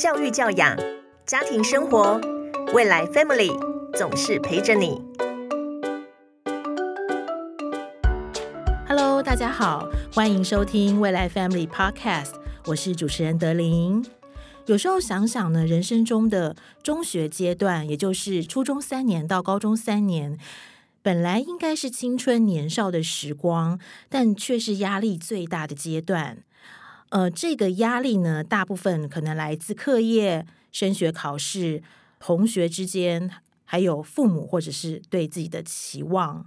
教育教养、家庭生活，未来 Family 总是陪着你。Hello，大家好，欢迎收听未来 Family Podcast，我是主持人德林。有时候想想呢，人生中的中学阶段，也就是初中三年到高中三年，本来应该是青春年少的时光，但却是压力最大的阶段。呃，这个压力呢，大部分可能来自课业、升学考试、同学之间，还有父母或者是对自己的期望。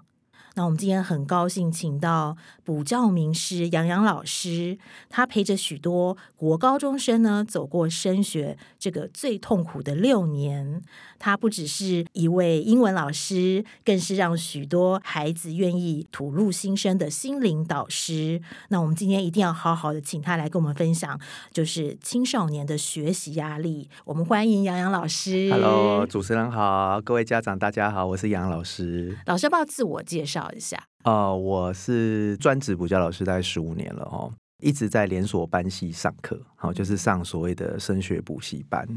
那我们今天很高兴请到补教名师杨洋老师，他陪着许多国高中生呢走过升学这个最痛苦的六年。他不只是一位英文老师，更是让许多孩子愿意吐露心声的心灵导师。那我们今天一定要好好的请他来跟我们分享，就是青少年的学习压力。我们欢迎杨洋老师。Hello，主持人好，各位家长大家好，我是杨老师。老师要不要自我介绍一下？呃，我是专职补教老师，大概十五年了哦，一直在连锁班系上课，好、就是上所谓的升学补习班。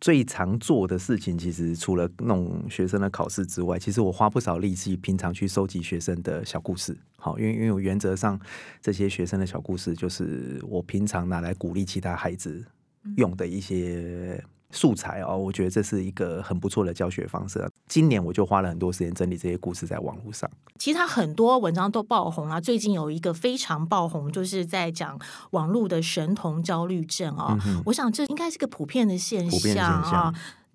最常做的事情，其实除了弄学生的考试之外，其实我花不少力气，平常去收集学生的小故事。好，因为因为我原则上这些学生的小故事，就是我平常拿来鼓励其他孩子用的一些素材哦。我觉得这是一个很不错的教学方式。今年我就花了很多时间整理这些故事在网络上。其实他很多文章都爆红啊，最近有一个非常爆红，就是在讲网络的神童焦虑症啊、我想这应该是个普遍的现象啊。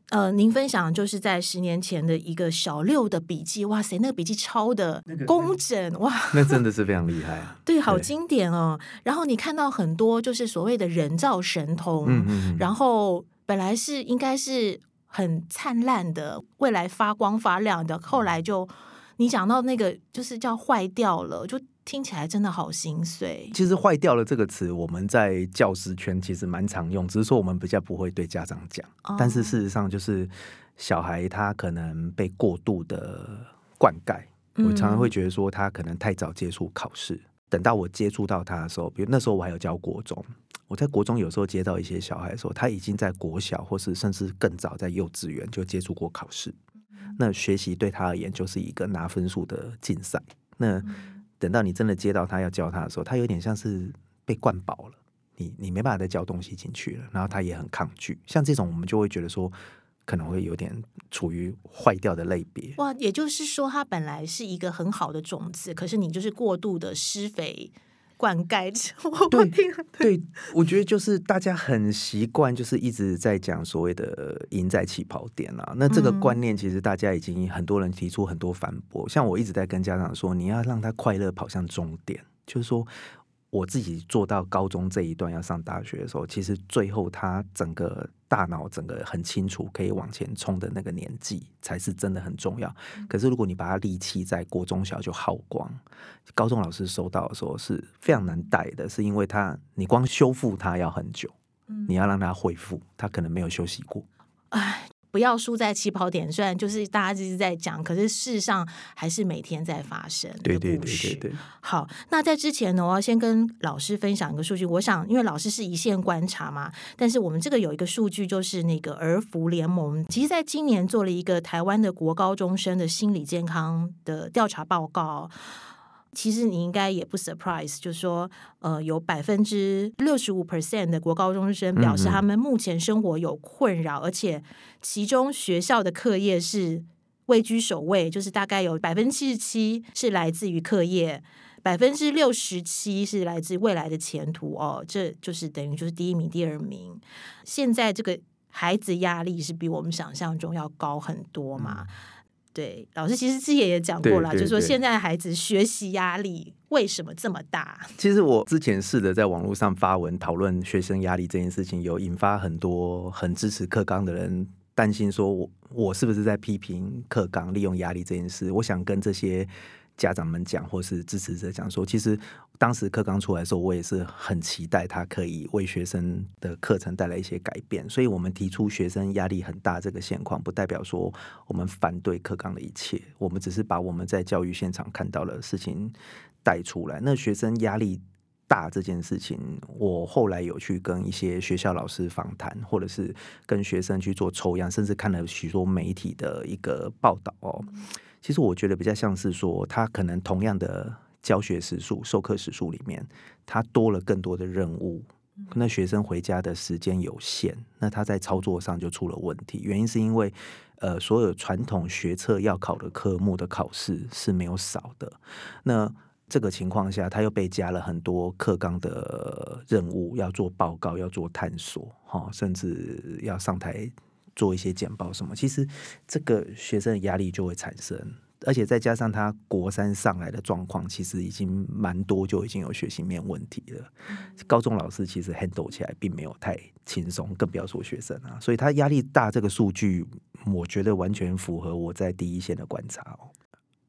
呃，您分享就是在十年前的一个小六的笔记，哇塞，那个笔记抄的工整，哇，那真的是非常厉害啊！对，好对经典哦。然后你看到很多就是所谓的人造神童，嗯嗯嗯然后本来是应该是很灿烂的，未来发光发亮的，后来就你讲到那个就是叫坏掉了，就听起来真的好心碎。其实“坏掉了”这个词，我们在教师圈其实蛮常用，只是说我们比较不会对家长讲。哦但是事实上，就是小孩他可能被过度的灌溉，我常常会觉得说他可能太早接触考试。等到我接触到他的时候，比如那时候我还有教国中，我在国中有时候接到一些小孩的时候，他已经在国小或是甚至更早在幼稚园就接触过考试。那学习对他而言就是一个拿分数的竞赛。那等到你真的接到他要教他的时候，他有点像是被灌饱了，你你没办法再教东西进去了，然后他也很抗拒。像这种，我们就会觉得说，可能会有点处于坏掉的类别。哇，也就是说，它本来是一个很好的种子，可是你就是过度的施肥灌溉我对 听对，我觉得就是大家很习惯，就是一直在讲所谓的“赢在起跑点”啊。那这个观念其实大家已经很多人提出很多反驳。像我一直在跟家长说，你要让他快乐跑向终点，就是说我自己做到高中这一段要上大学的时候，其实最后他整个大脑整个很清楚，可以往前冲的那个年纪才是真的很重要。可是如果你把它力气在国中小就耗光，高中老师收到的时候是非常难带的，是因为他你光修复它要很久，你要让他恢复，他可能没有休息过。哎，不要输在起跑点。虽然就是大家一直在讲，可是事实上还是每天在发生的对对对对对，好，那在之前呢，我要先跟老师分享一个数据。我想，因为老师是一线观察嘛，但是我们这个有一个数据，就是那个儿福联盟，其实在今年做了一个台湾的国高中生的心理健康的调查报告。其实你应该也不 surprise，就是说，呃，有百分之六十五 percent 的国高中生表示他们目前生活有困扰，而且其中学校的课业是位居首位，就是大概有百分之七十七是来自于课业，百分之六十七是来自未来的前途哦，这就是等于就是第一名、第二名。现在这个孩子压力是比我们想象中要高很多嘛。对，老师其实之前也讲过了，对对就说现在孩子学习压力为什么这么大？其实我之前试着在网络上发文讨论学生压力这件事情，有引发很多很支持课纲的人担心说我我是不是在批评课纲利用压力这件事？我想跟这些家长们讲，或是支持者讲说，其实当时课纲出来的时候，我也是很期待它可以为学生的课程带来一些改变。所以，我们提出学生压力很大这个现况，不代表说我们反对课纲的一切，我们只是把我们在教育现场看到的事情带出来。那学生压力。大这件事情，我后来有去跟一些学校老师访谈，或者是跟学生去做抽样，甚至看了许多媒体的一个报道哦。其实我觉得比较像是说，他可能同样的教学时数、授课时数里面，他多了更多的任务。那学生回家的时间有限，那他在操作上就出了问题。原因是因为，呃，所有传统学测要考的科目的考试是没有少的。那这个情况下，他又被加了很多课纲的任务，要做报告，要做探索，哈，甚至要上台做一些简报什么。其实这个学生的压力就会产生。而且再加上他国三上来的状况，其实已经蛮多，就已经有学习面问题了。高中老师其实 handle 起来并没有太轻松，更不要说学生啊。所以他压力大，这个数据我觉得完全符合我在第一线的观察哦。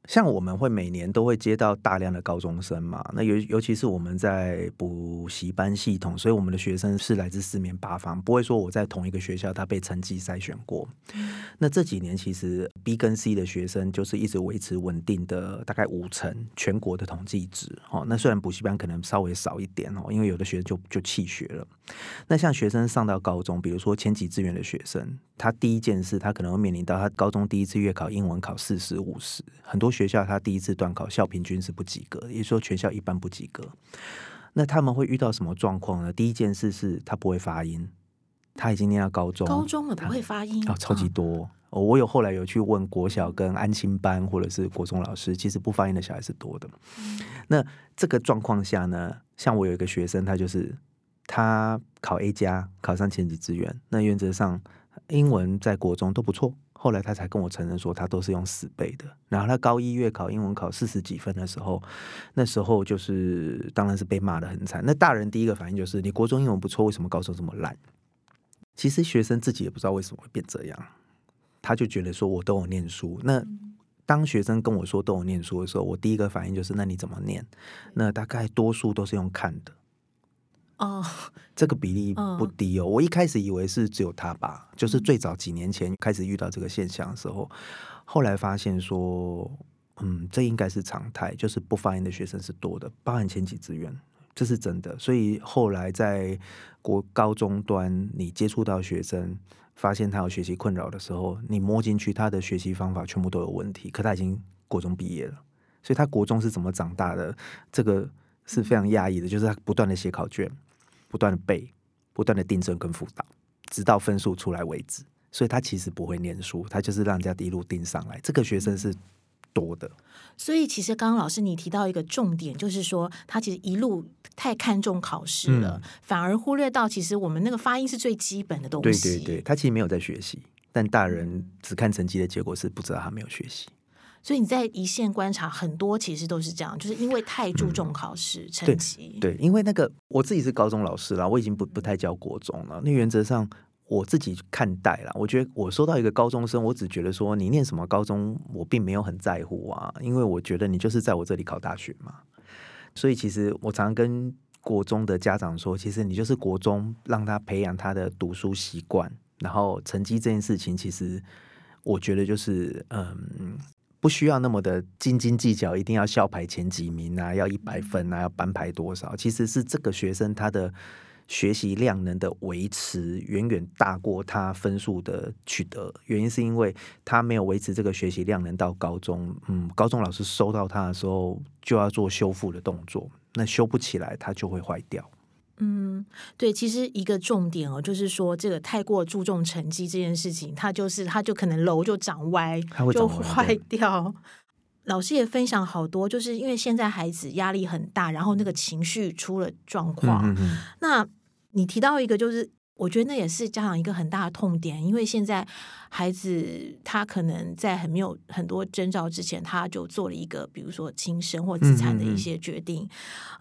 像我们会每年都会接到大量的高中生嘛，那尤尤其是我们在补习班系统，所以我们的学生是来自四面八方，不会说我在同一个学校他被成绩筛选过。那这几年其实 B 跟 C 的学生就是一直维持稳定的大概五成全国的统计值哦。那虽然补习班可能稍微少一点哦，因为有的学生就就弃学了。那像学生上到高中，比如说前几志愿的学生，他第一件事他可能会面临到他高中第一次月考英文考四十五十，很多。学校他第一次段考校平均是不及格，也就是说全校一般不及格。那他们会遇到什么状况呢？第一件事是他不会发音，他已经念到高中，高中了不会发音啊，超级多。我有后来有去问国小跟安心班或者是国中老师，其实不发音的小孩是多的。那这个状况下呢，像我有一个学生，他就是他考 A 加，考上前几志愿，那原则上英文在国中都不错。后来他才跟我承认说，他都是用死背的。然后他高一月考英文考四十几分的时候，那时候就是当然是被骂的很惨。那大人第一个反应就是：你国中英文不错，为什么高中这么烂？其实学生自己也不知道为什么会变这样，他就觉得说我都有念书。那当学生跟我说都有念书的时候，我第一个反应就是：那你怎么念？那大概多数都是用看的。哦，这个比例不低哦。我一开始以为是只有他吧，就是最早几年前开始遇到这个现象的时候，后来发现说，嗯，这应该是常态，就是不发音的学生是多的，包含前几志愿，这是真的。所以后来在国高中端，你接触到学生，发现他有学习困扰的时候，你摸进去，他的学习方法全部都有问题。可他已经国中毕业了，所以他国中是怎么长大的？这个是非常压抑的，就是他不断的写考卷。不断的背，不断的订正跟辅导，直到分数出来为止。所以他其实不会念书，他就是让人家一路盯上来。这个学生是多的。所以其实刚刚老师你提到一个重点，就是说他其实一路太看重考试了，反而忽略到其实我们那个发音是最基本的东西。对对对，他其实没有在学习，但大人只看成绩的结果是不知道他没有学习。所以你在一线观察很多，其实都是这样，就是因为太注重考试成绩。对，因为那个我自己是高中老师啦，我已经不不太教国中了。那原则上我自己看待啦，我觉得我收到一个高中生，我只觉得说你念什么高中，我并没有很在乎啊，因为我觉得你就是在我这里考大学嘛。所以其实我常常跟国中的家长说，其实你就是国中让他培养他的读书习惯，然后成绩这件事情，其实我觉得就是嗯。不需要那么的斤斤计较，一定要校排前几名啊，要一百分啊，要班排多少？其实是这个学生他的学习量能的维持远远大过他分数的取得。原因是因为他没有维持这个学习量能到高中，嗯，高中老师收到他的时候就要做修复的动作，那修不起来，他就会坏掉。嗯，对，其实一个重点哦，就是说这个太过注重成绩这件事情，它就是它就可能楼就长歪，就坏掉。老师也分享好多，就是因为现在孩子压力很大，然后那个情绪出了状况。那你提到一个就是。我觉得那也是家长一个很大的痛点，因为现在孩子他可能在很没有很多征兆之前，他就做了一个比如说轻生或自残的一些决定。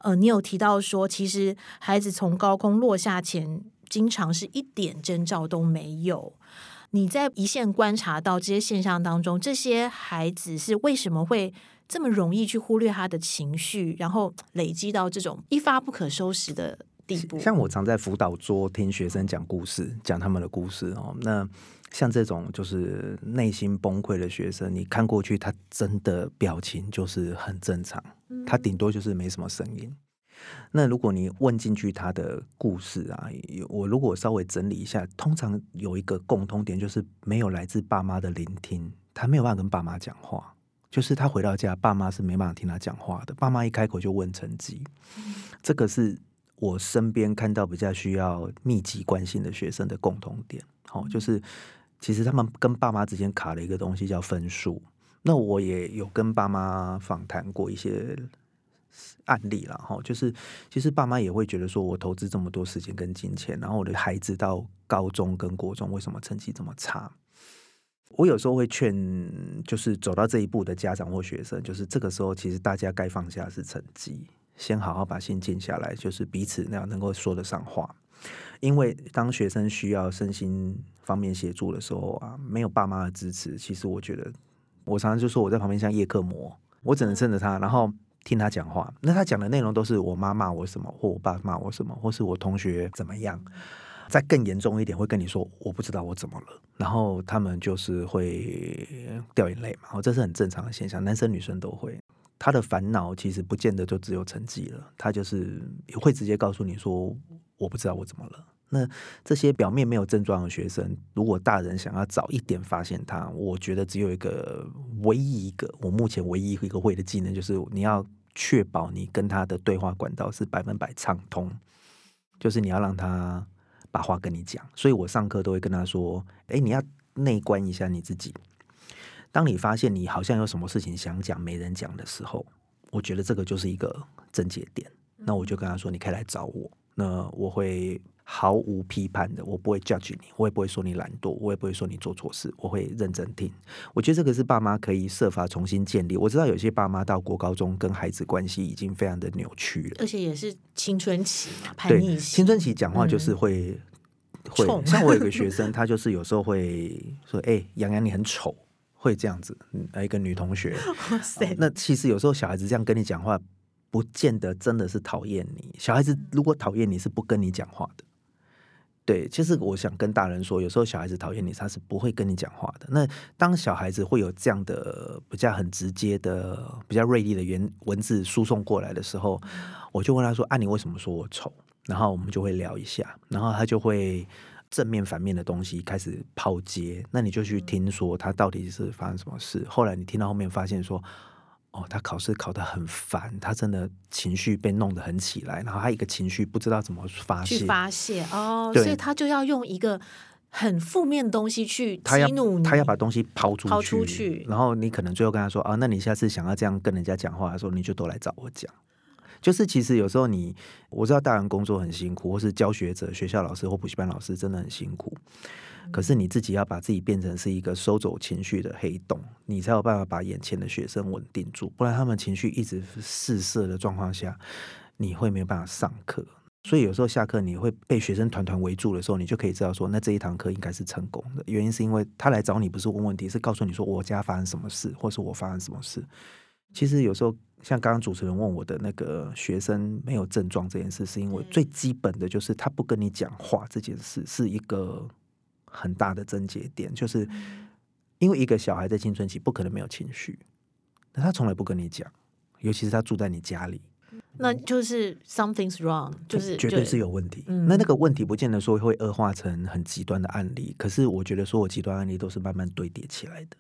呃，你有提到说，其实孩子从高空落下前，经常是一点征兆都没有。你在一线观察到这些现象当中，这些孩子是为什么会这么容易去忽略他的情绪，然后累积到这种一发不可收拾的？像我常在辅导桌听学生讲故事，讲他们的故事哦。那像这种就是内心崩溃的学生，你看过去，他真的表情就是很正常，他顶多就是没什么声音。那如果你问进去他的故事啊，我如果稍微整理一下，通常有一个共通点，就是没有来自爸妈的聆听，他没有办法跟爸妈讲话。就是他回到家，爸妈是没办法听他讲话的。爸妈一开口就问成绩，这个是我身边看到比较需要密集关心的学生的共同点。好，就是其实他们跟爸妈之间卡了一个东西叫分数。那我也有跟爸妈访谈过一些案例了，哈，就是其实爸妈也会觉得说，我投资这么多时间跟金钱，然后我的孩子到高中跟国中为什么成绩这么差？我有时候会劝，就是走到这一步的家长或学生，就是这个时候，其实大家该放下是成绩，先好好把心静下来，就是彼此那样能够说得上话。因为当学生需要身心方面协助的时候啊，没有爸妈的支持，其实我觉得，我常常就说我在旁边像叶克膜，我只能顺着他，然后听他讲话。那他讲的内容都是我妈骂我什么，或我爸骂我什么，或是我同学怎么样。再更严重一点，会跟你说我不知道我怎么了，然后他们就是会掉眼泪嘛，哦，这是很正常的现象，男生女生都会。他的烦恼其实不见得就只有成绩了，他就是会直接告诉你说我不知道我怎么了。那这些表面没有症状的学生，如果大人想要早一点发现他，我觉得只有一个唯一一个我目前唯一一个会的技能，就是你要确保你跟他的对话管道是百分百畅通，就是你要让他。把话跟你讲，所以我上课都会跟他说：“哎，你要内观一下你自己。当你发现你好像有什么事情想讲没人讲的时候，我觉得这个就是一个症结点。那我就跟他说：你可以来找我。那我会。”毫无批判的，我不会 judge 你，我也不会说你懒惰，我也不会说你做错事，我会认真听。我觉得这个是爸妈可以设法重新建立。我知道有些爸妈到国高中跟孩子关系已经非常的扭曲了，而且也是青春期嘛，叛逆期。青春期讲话就是会会，像我有个 学生，他就是有时候会说：“哎，杨洋你很丑。”会这样子。嗯，一个女同学，哇塞，那其实有时候小孩子这样跟你讲话，不见得真的是讨厌你。小孩子如果讨厌你是不跟你讲话的。对，其实我想跟大人说，有时候小孩子讨厌你，他是不会跟你讲话的。那当小孩子会有这样的比较很直接的、比较锐利的原文字输送过来的时候，我就问他说：“啊，你为什么说我丑？”然后我们就会聊一下，然后他就会正面反面的东西开始抛接，那你就去听说他到底是发生什么事。后来你听到后面发现说。哦，他考试考得很烦，他真的情绪被弄得很起来，然后他一个情绪不知道怎么发泄，去发泄哦，所以他就要用一个很负面的东西去激怒你，他要把东西抛出抛出去，然后你可能最后跟他说啊，那你下次想要这样跟人家讲话的时候，你就都来找我讲。就是其实有时候你我知道大人工作很辛苦，或是教学者、学校老师或补习班老师真的很辛苦。可是你自己要把自己变成是一个收走情绪的黑洞，你才有办法把眼前的学生稳定住。不然他们情绪一直四射的状况下，你会没有办法上课。所以有时候下课你会被学生团团围住的时候，你就可以知道说，那这一堂课应该是成功的。原因是因为他来找你不是问问题，是告诉你说我家发生什么事，或是我发生什么事。其实有时候像刚刚主持人问我的那个学生没有症状这件事，是因为最基本的就是他不跟你讲话这件事是一个。很大的症结点，就是因为一个小孩在青春期不可能没有情绪，那他从来不跟你讲，尤其是他住在你家里，那就是 something's wrong，就是绝对是有问题。那那个问题不见得说会恶化成很极端的案例，可是我觉得所有极端案例都是慢慢堆叠起来的，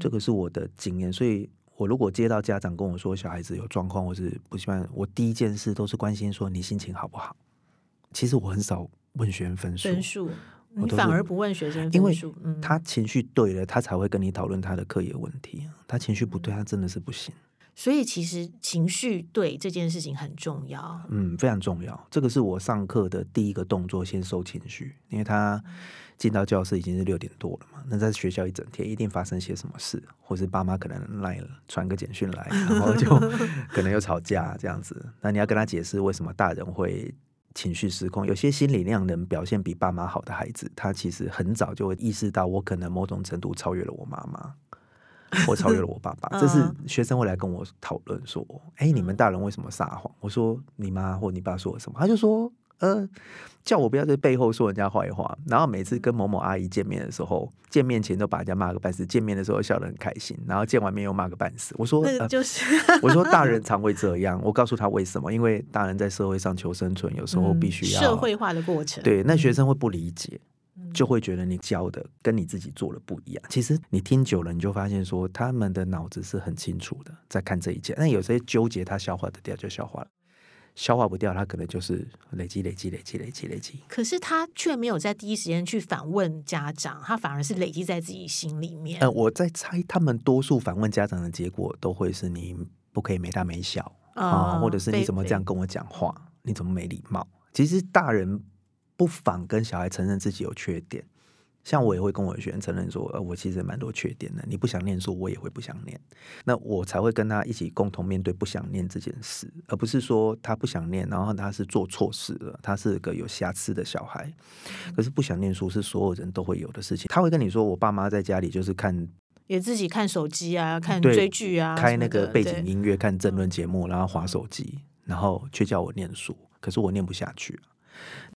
这个是我的经验。所以我如果接到家长跟我说小孩子有状况，或是不喜欢，我第一件事都是关心说你心情好不好。其实我很少问学生分数。分数。你反而不问学生因为他情绪对了，他才会跟你讨论他的课业问题。他情绪不对，他真的是不行。所以其实情绪对这件事情很重要。嗯，非常重要。这个是我上课的第一个动作，先收情绪。因为他进到教室已经是六点多了嘛，那在学校一整天一定发生些什么事，或是爸妈可能来了传个简讯来，然后就 可能又吵架这样子。那你要跟他解释为什么大人会。情绪失控，有些心理量能表现比爸妈好的孩子，他其实很早就会意识到，我可能某种程度超越了我妈妈，或超越了我爸爸。这是学生会来跟我讨论说：“哎，你们大人为什么撒谎？”我说：“你妈或你爸说了什么？”他就说：“呃，叫我不要在背后说人家坏话。然后每次跟某某阿姨见面的时候，见面前都把人家骂个半死，见面的时候笑得很开心，然后见完面又骂个半死。我说，那就是我说大人 常会这样。我告诉他为什么？因为大人在社会上求生存，有时候必须要社会化的过程。对，那学生会不理解。就会觉得你教的跟你自己做的不一样。其实你听久了，你就发现说他们的脑子是很清楚的，在看这一切。那有些纠结，他消化得掉就消化了，消化不掉，他可能就是累积、累积、累积、累积、累积。可是他却没有在第一时间去反问家长，他反而是累积在自己心里面。呃，我在猜，他们多数反问家长的结果都会是你不可以没大没小啊，或者是你怎么这样跟我讲话？你怎么没礼貌？其实大人。不妨跟小孩承认自己有缺点，像我也会跟我的学生承认说，呃，我其实蛮多缺点的。你不想念书，我也会不想念，那我才会跟他一起共同面对不想念这件事，而不是说他不想念，然后他是做错事了，他是个有瑕疵的小孩。可是不想念书是所有人都会有的事情。他会跟你说，我爸妈在家里就是看，也自己看手机啊，看追剧啊，开那个背景音乐，看争论节目，然后划手机，然后却叫我念书，可是我念不下去。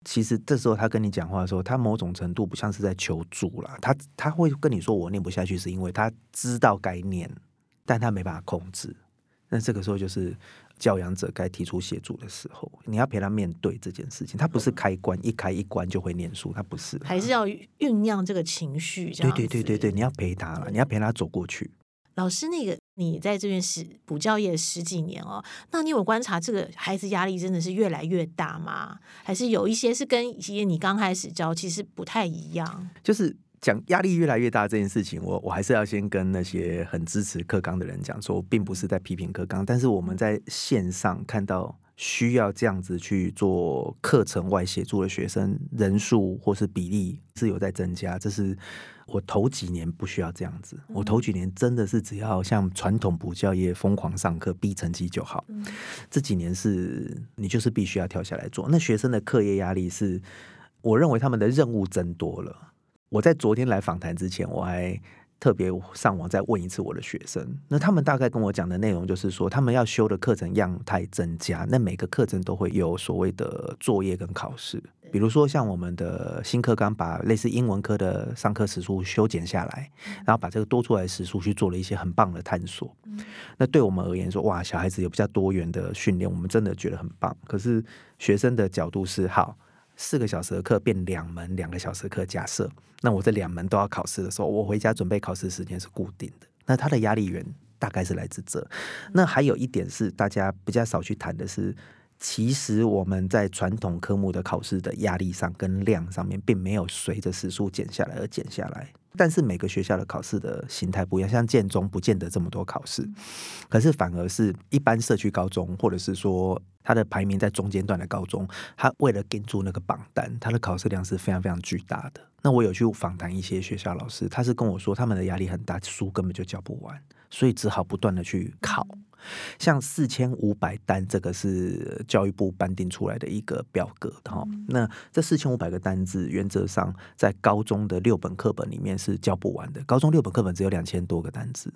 其实这时候他跟你讲话的时候，他某种程度不像是在求助了。他他会跟你说我念不下去，是因为他知道该念，但他没办法控制。那这个时候就是教养者该提出协助的时候，你要陪他面对这件事情。他不是开关一开一关就会念书，他不是，还是要酝酿这个情绪。对对对对对，你要陪他了，你要陪他走过去。老师，那个你在这边十补教业十几年哦，那你有观察这个孩子压力真的是越来越大吗？还是有一些是跟一些你刚开始教其实不太一样？就是讲压力越来越大这件事情，我我还是要先跟那些很支持课纲的人讲说，并不是在批评课纲，但是我们在线上看到需要这样子去做课程外协助的学生人数或是比例是有在增加，这是。我头几年不需要这样子，我头几年真的是只要像传统补教业疯狂上课逼成绩就好。这几年是你就是必须要跳下来做。那学生的课业压力是，我认为他们的任务增多了。我在昨天来访谈之前，我还。特别上网再问一次我的学生，那他们大概跟我讲的内容就是说，他们要修的课程样态增加，那每个课程都会有所谓的作业跟考试。比如说像我们的新课纲，把类似英文科的上课时数修剪下来，然后把这个多出来的时数去做了一些很棒的探索。那对我们而言说，哇，小孩子有比较多元的训练，我们真的觉得很棒。可是学生的角度是好。四个小时的课变两门两个小时的课，假设那我这两门都要考试的时候，我回家准备考试时间是固定的，那他的压力源大概是来自这。那还有一点是大家比较少去谈的是，其实我们在传统科目的考试的压力上跟量上面，并没有随着时数减下来而减下来。但是每个学校的考试的形态不一样，像建中不见得这么多考试，可是反而是一般社区高中，或者是说它的排名在中间段的高中，它为了跟住那个榜单，它的考试量是非常非常巨大的。那我有去访谈一些学校老师，他是跟我说，他们的压力很大，书根本就教不完，所以只好不断的去考。像四千五百单，这个是教育部颁定出来的一个表格哈。那这四千五百个单字，原则上在高中的六本课本里面是教不完的。高中六本课本只有两千多个单字，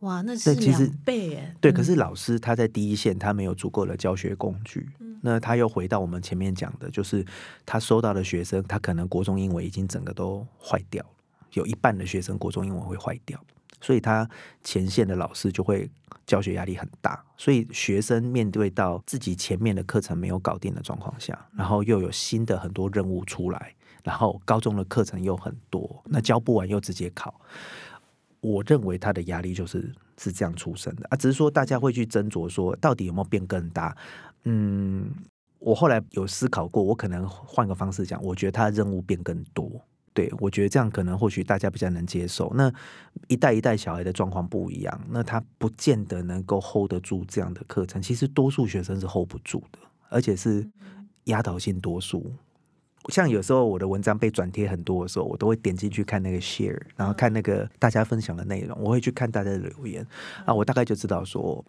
哇，那是两倍哎。对，可是老师他在第一线，他没有足够的教学工具。那他又回到我们前面讲的，就是他收到的学生，他可能国中英文已经整个都坏掉了，有一半的学生国中英文会坏掉。所以他前线的老师就会教学压力很大，所以学生面对到自己前面的课程没有搞定的状况下，然后又有新的很多任务出来，然后高中的课程又很多，那教不完又直接考，我认为他的压力就是是这样出生的啊。只是说大家会去斟酌说，到底有没有变更大？嗯，我后来有思考过，我可能换个方式讲，我觉得他的任务变更多。对，我觉得这样可能或许大家比较能接受。那一代一代小孩的状况不一样，那他不见得能够 hold 得住这样的课程。其实多数学生是 hold 不住的，而且是压倒性多数。像有时候我的文章被转贴很多的时候，我都会点进去看那个 share，然后看那个大家分享的内容，我会去看大家的留言啊，我大概就知道说。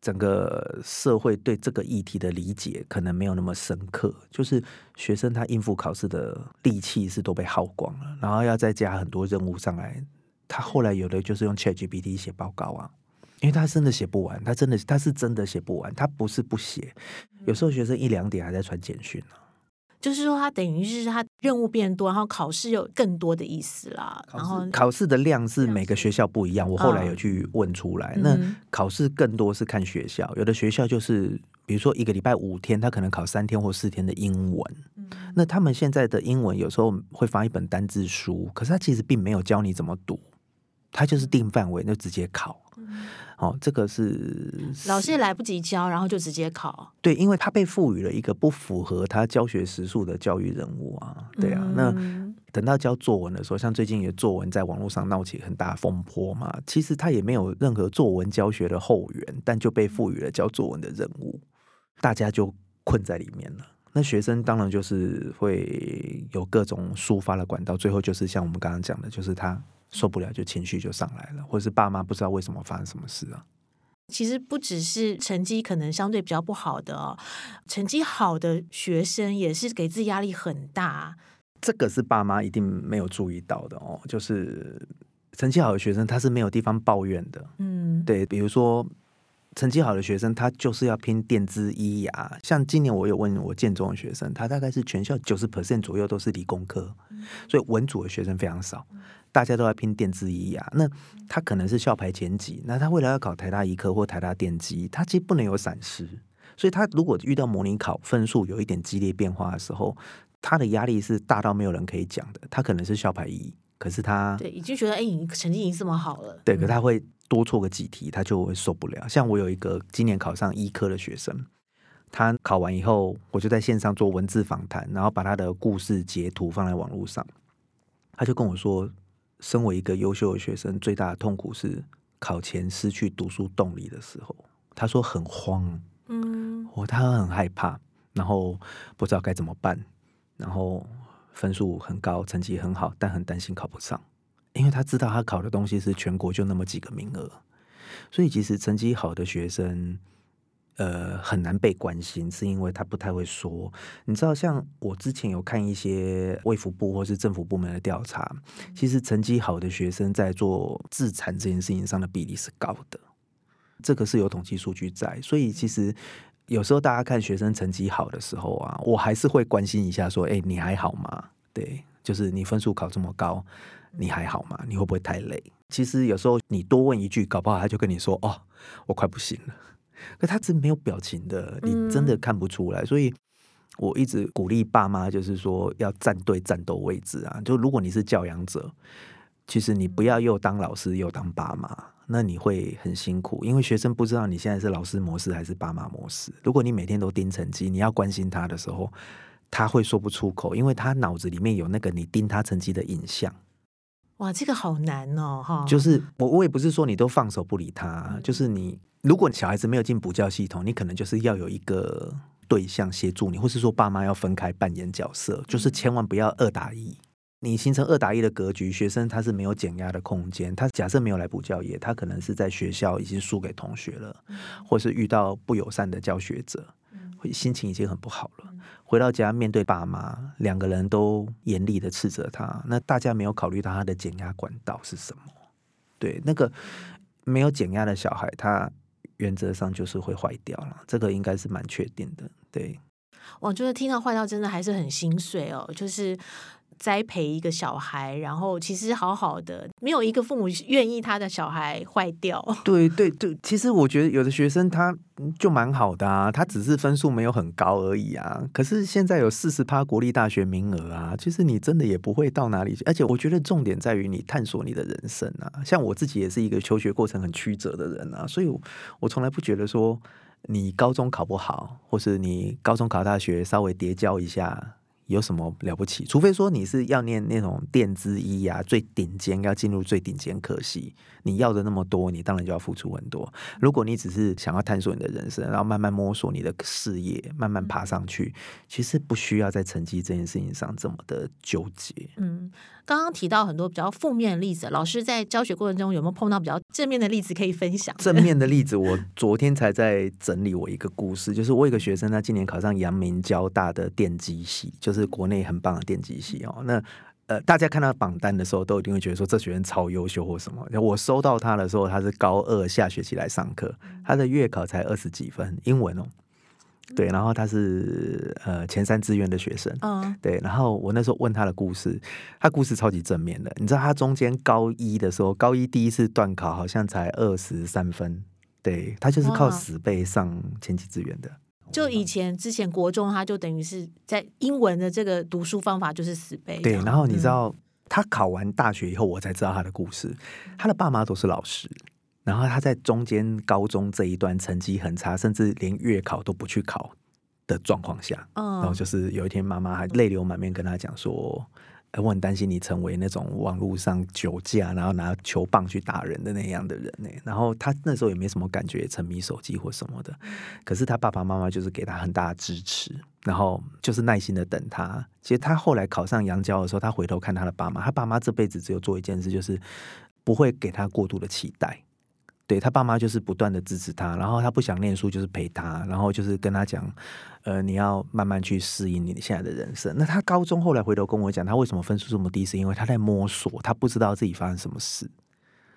整个社会对这个议题的理解可能没有那么深刻，就是学生他应付考试的力气是都被耗光了，然后要再加很多任务上来，他后来有的就是用 ChatGPT 写报告啊，因为他真的写不完，他真的他是真的写不完，他不是不写，有时候学生一两点还在传简讯呢，就是说他等于是他任务变多，然后考试有更多的意思啦。然后考试的量是每个学校不一样，我后来有去问出来。那考试更多是看学校，有的学校就是比如说一个礼拜五天，他可能考三天或四天的英文。那他们现在的英文有时候会发一本单字书，可是他其实并没有教你怎么读，他就是定范围就直接考。哦，这个是老师也来不及教，然后就直接考。对，因为他被赋予了一个不符合他教学时数的教育任务啊。对啊，那等到教作文的时候，像最近有作文在网络上闹起很大风波嘛，其实他也没有任何作文教学的后援，但就被赋予了教作文的任务，大家就困在里面了。那学生当然就是会有各种抒发的管道，最后就是像我们刚刚讲的，就是他。受不了就情绪就上来了，或者是爸妈不知道为什么发生什么事啊？其实不只是成绩可能相对比较不好的哦，成绩好的学生也是给自己压力很大。这个是爸妈一定没有注意到的哦，就是成绩好的学生他是没有地方抱怨的。嗯，对，比如说。成绩好的学生，他就是要拼电子医牙。像今年我有问我建中的学生，他大概是全校九十 percent 左右都是理工科，所以文组的学生非常少，大家都在拼电子医啊。那他可能是校排前几，那他为了要考台大医科或台大电机，他其实不能有闪失。所以他如果遇到模拟考分数有一点激烈变化的时候，他的压力是大到没有人可以讲的。他可能是校排一，可是他对已经觉得哎，你成绩已经这么好了，对，可他会。多错个几题，他就会受不了。像我有一个今年考上医科的学生，他考完以后，我就在线上做文字访谈，然后把他的故事截图放在网络上。他就跟我说，身为一个优秀的学生，最大的痛苦是考前失去读书动力的时候。他说很慌，嗯，我他很害怕，然后不知道该怎么办，然后分数很高，成绩很好，但很担心考不上。因为他知道他考的东西是全国就那么几个名额，所以其实成绩好的学生，呃，很难被关心，是因为他不太会说。你知道，像我之前有看一些卫福部或是政府部门的调查，其实成绩好的学生在做自残这件事情上的比例是高的，这个是有统计数据在。所以其实有时候大家看学生成绩好的时候啊，我还是会关心一下，说：“哎，你还好吗？”对，就是你分数考这么高。你还好吗？你会不会太累？其实有时候你多问一句，搞不好他就跟你说：“哦，我快不行了。”可他是没有表情的，你真的看不出来。所以我一直鼓励爸妈，就是说要站对战斗位置啊。就如果你是教养者，其实你不要又当老师又当爸妈，那你会很辛苦，因为学生不知道你现在是老师模式还是爸妈模式。如果你每天都盯成绩，你要关心他的时候，他会说不出口，因为他脑子里面有那个你盯他成绩的影像。哇，这个好难哦，哈！就是我，我也不是说你都放手不理他，就是你，如果小孩子没有进补教系统，你可能就是要有一个对象协助你，或是说爸妈要分开扮演角色，就是千万不要二打一。你形成二打一的格局，学生他是没有减压的空间。他假设没有来补教业，他可能是在学校已经输给同学了，或是遇到不友善的教学者，会心情已经很不好了。回到家面对爸妈，两个人都严厉的斥责他。那大家没有考虑到他的减压管道是什么？对，那个没有减压的小孩，他原则上就是会坏掉了。这个应该是蛮确定的。对，我觉得听到坏掉真的还是很心碎哦。就是。栽培一个小孩，然后其实好好的，没有一个父母愿意他的小孩坏掉。对对对，其实我觉得有的学生他就蛮好的啊，他只是分数没有很高而已啊。可是现在有四十趴国立大学名额啊，其实你真的也不会到哪里去。而且我觉得重点在于你探索你的人生啊。像我自己也是一个求学过程很曲折的人啊，所以我从来不觉得说你高中考不好，或是你高中考大学稍微叠交一下。有什么了不起？除非说你是要念那种电子医呀，最顶尖要进入最顶尖科系，你要的那么多，你当然就要付出很多。如果你只是想要探索你的人生，然后慢慢摸索你的事业，慢慢爬上去，其实不需要在成绩这件事情上这么的纠结。嗯。刚刚提到很多比较负面的例子，老师在教学过程中有没有碰到比较正面的例子可以分享？正面的例子，我昨天才在整理我一个故事，就是我一个学生，他今年考上阳明交大的电机系，就是国内很棒的电机系哦。那呃，大家看到榜单的时候，都一定会觉得说这学生超优秀或什么。我收到他的时候，他是高二下学期来上课，他的月考才二十几分，英文哦。对，然后他是呃前三志愿的学生，嗯，对，然后我那时候问他的故事，他故事超级正面的。你知道他中间高一的时候，高一第一次段考好像才二十三分，对他就是靠死背上前几志愿的。就以前之前国中，他就等于是在英文的这个读书方法就是死背这对，然后你知嗯道、他考完大学以后，我才知道他的故事。他的爸妈都是老师，然后他在中间高中这一段成绩很差，甚至连月考都不去考的状况下，然后嗯，就是有一天妈妈还泪流满面跟他讲说。呃我很担心你成为那种网络上酒驾，然后拿球棒去打人的那样的人呢。然后他那时候也没什么感觉，沉迷手机或什么的。可是他爸爸妈妈就是给他很大的支持，然后就是耐心的等他。其实他后来考上洋交的时候，他回头看他的爸妈，他爸妈这辈子只有做一件事，就是不会给他过度的期待。对他爸妈就是不断的支持他，然后他不想念书就是陪他，然后就是跟他讲，呃，你要慢慢去适应你现在的人生。那他高中后来回头跟我讲，他为什么分数这么低，是因为他在摸索，他不知道自己发生什么事。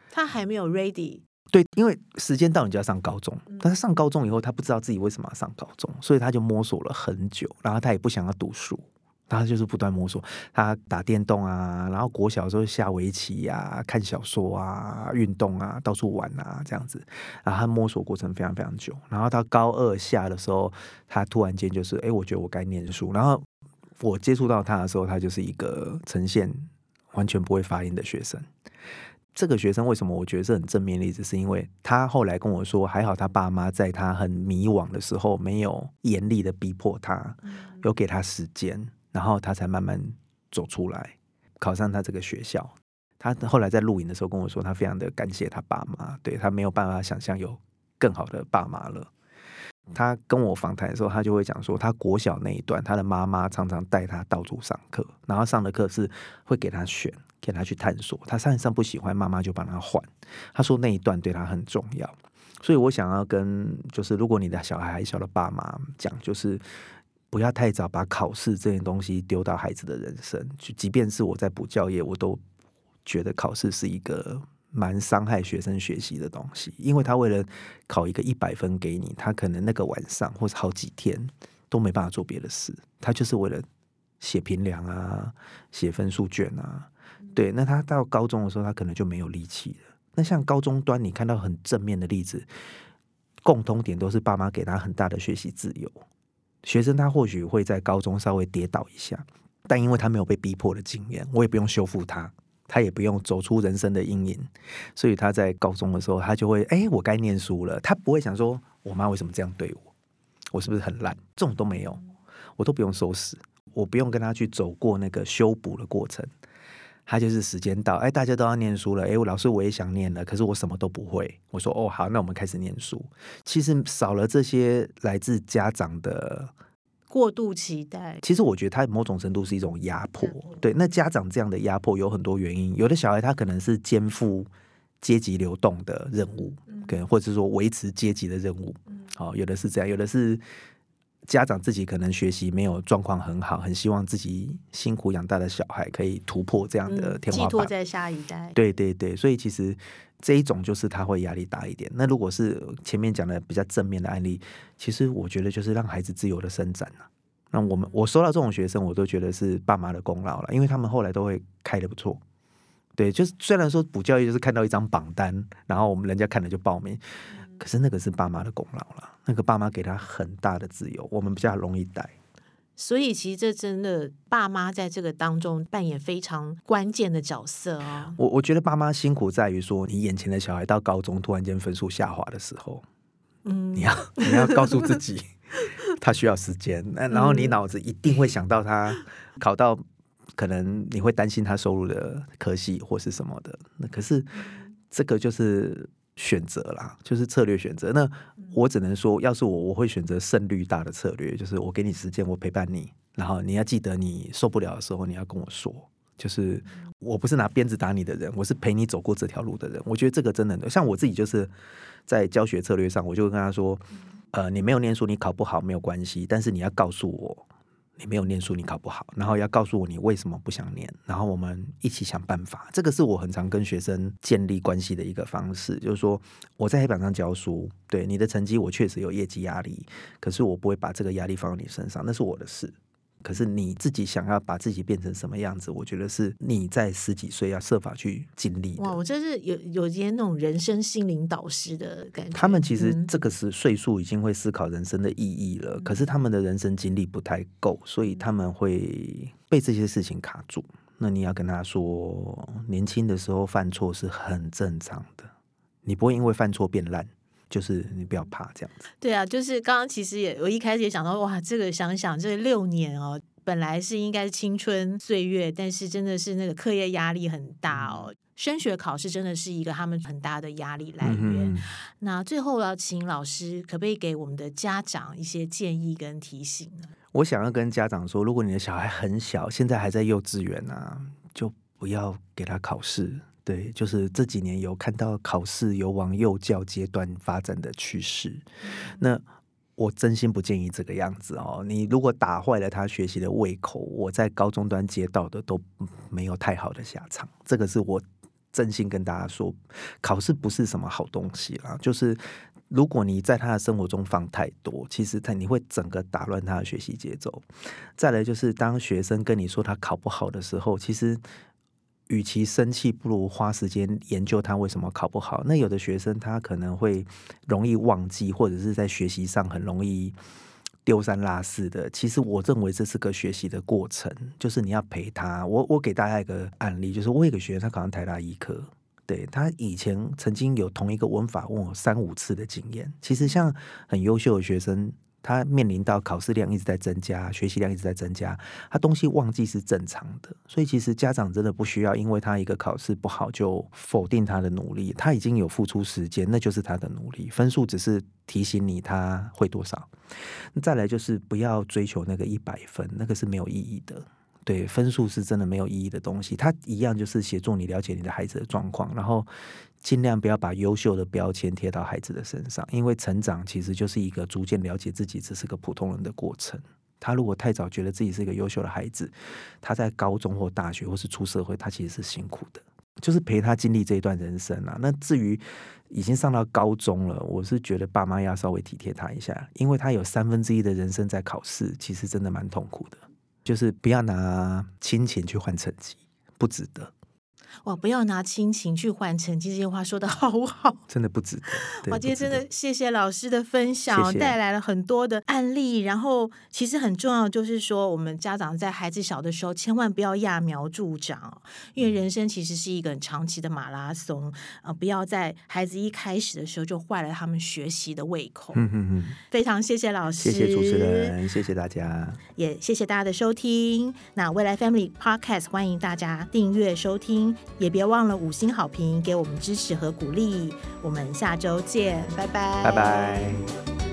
他还没有 ready，对，因为时间到你就要上高中，但是上高中以后，他不知道自己为什么要上高中，所以他就摸索了很久，然后他也不想要读书，他就是不断摸索，他打电动啊，然后国小的时候下围棋呀、看小说啊、运动啊、到处玩啊这样子，然后他摸索过程非常非常久，然后到高二下的时候，他突然间就是，哎，我觉得我该念书，然后我接触到他的时候，他就是一个呈现完全不会发音的学生。这个学生为什么我觉得是很正面例子，是因为他后来跟我说，还好他爸妈在他很迷惘的时候，没有严厉的逼迫他，有给他时间，然后他才慢慢走出来，考上他这个学校。他后来在录影的时候跟我说，他非常的感谢他爸妈，对他没有办法想象有更好的爸妈了。他跟我访谈的时候，他就会讲说，他国小那一段，他的妈妈常常带他到处上课，然后上的课是会给他选，给他去探索。他上一上不喜欢，妈妈就帮他换。他说那一段对他很重要，所以我想要跟就是，如果你的小孩还小的爸妈讲，就是不要太早把考试这件东西丢到孩子的人生。就即便是我在补教业，我都觉得考试是一个蛮伤害学生学习的东西，因为他为了考一个一百分给你，他可能那个晚上或者好几天都没办法做别的事，他就是为了写评量啊、写分数卷啊。对，那他到高中的时候，他可能就没有力气了。那像高中端，你看到很正面的例子，共通点都是爸妈给他很大的学习自由。学生他或许会在高中稍微跌倒一下，但因为他没有被逼迫的经验，我也不用修复他，他也不用走出人生的阴影，所以他在高中的时候，他就会哎、我该念书了。他不会想说，我妈为什么这样对我，我是不是很烂？这种都没有，我都不用收拾，我不用跟他去走过那个修补的过程。他就是时间到，哎，大家都要念书了，哎，我老师我也想念了，可是我什么都不会。我说哦，好，那我们开始念书。其实少了这些来自家长的，过度期待，其实我觉得他某种程度是一种压迫。对，那家长这样的压迫有很多原因，有的小孩他可能是肩负阶级流动的任务，可能或者是说维持阶级的任务。好、有的是这样，有的是家长自己可能学习没有状况很好，很希望自己辛苦养大的小孩可以突破这样的嗯天花板。寄托在下一代，对对对，所以其实这一种就是他会压力大一点。那如果是前面讲的比较正面的案例，其实我觉得就是让孩子自由的伸展啊。那我们我收到这种学生，我都觉得是爸妈的功劳了，因为他们后来都会开的不错。对，就是虽然说补教育就是看到一张榜单，然后我们人家看了就报名，可是那个是爸妈的功劳了。那个爸妈给他很大的自由，我们比较容易带。所以其实这真的爸妈在这个当中扮演非常关键的角色哦。我我觉得爸妈辛苦在于说，你眼前的小孩到高中突然间分数下滑的时候，嗯你要你要告诉自己，他需要时间。那然后你脑子一定会想到他考到可能你会担心他收入的科系或是什么的。那可是这个就是选择啦，就是策略选择。那我只能说，要是我，我会选择胜率大的策略，就是我给你时间，我陪伴你，然后你要记得你受不了的时候，你要跟我说。就是我不是拿鞭子打你的人，我是陪你走过这条路的人。我觉得这个真的，像我自己就是在教学策略上，我就跟他说，呃，你没有念书，你考不好没有关系，但是你要告诉我你没有念书，你考不好，然后要告诉我你为什么不想念，然后我们一起想办法。这个是我很常跟学生建立关系的一个方式，就是说我在黑板上教书，对你的成绩我确实有业绩压力，可是我不会把这个压力放到你身上，那是我的事。可是你自己想要把自己变成什么样子？我觉得是你在十几岁要设法去经历。哇，我真是有有些那种人生心灵导师的感觉。他们其实这个是岁数已经会思考人生的意义了，可是他们的人生经历不太够，所以他们会被这些事情卡住。那你要跟他说，年轻的时候犯错是很正常的，你不会因为犯错变烂，就是你不要怕这样子。对啊，就是刚刚其实也我一开始也想到，哇，这个想想这六年哦。本来是应该是青春岁月，但是真的是那个课业压力很大哦。升学考试真的是一个他们很大的压力来源。那最后要请老师，可不可以给我们的家长一些建议跟提醒呢？我想要跟家长说，如果你的小孩很小，现在还在幼稚园啊，就不要给他考试。对，就是这几年有看到考试有往幼教阶段发展的趋势。那我真心不建议这个样子哦。你如果打坏了他学习的胃口，我在高中端接到的都没有太好的下场。这个是我真心跟大家说，考试不是什么好东西啦。就是如果你在他的生活中放太多，其实他你会整个打乱他的学习节奏。再来就是当学生跟你说他考不好的时候，其实。与其生气，不如花时间研究他为什么考不好。那有的学生他可能会容易忘记，或者是在学习上很容易丢三落四的。其实我认为这是个学习的过程，就是你要陪他。我我给大家一个案例，就是我有个学生，他考上台大医科，对他以前曾经有同一个文法问我三五次的经验。其实像很优秀的学生。他面临到考试量一直在增加，学习量一直在增加，他东西忘记是正常的。所以其实家长真的不需要因为他一个考试不好就否定他的努力。他已经有付出时间，那就是他的努力。分数只是提醒你他会多少。再来就是不要追求那个一百分，那个是没有意义的。对，分数是真的没有意义的东西。它一样就是协助你了解你的孩子的状况，然后。尽量不要把优秀的标签贴到孩子的身上，因为成长其实就是一个逐渐了解自己，只是个普通人的过程。他如果太早觉得自己是一个优秀的孩子，他在高中或大学或是出社会，他其实是辛苦的，就是陪他经历这一段人生啊。那至于已经上到高中了，我是觉得爸妈要稍微体贴他一下，因为他有三分之一的人生在考试，其实真的蛮痛苦的。就是不要拿亲情去换成绩，不值得。哇！不要拿亲情去换成绩，这些话说的 好好，真的不值得。哇！今天真的谢谢老师的分享，带来了很多的案例。然后其实很重要，就是说我们家长在孩子小的时候，千万不要揠苗助长，因为人生其实是一个很长期的马拉松啊！不要在孩子一开始的时候就坏了他们学习的胃口。嗯嗯嗯。非常谢谢老师，谢谢主持人，谢谢大家，也谢谢大家的收听。那未来 Family Podcast 欢迎大家订阅收听。也别忘了五星好评，给我们支持和鼓励。我们下周见，拜拜，拜拜。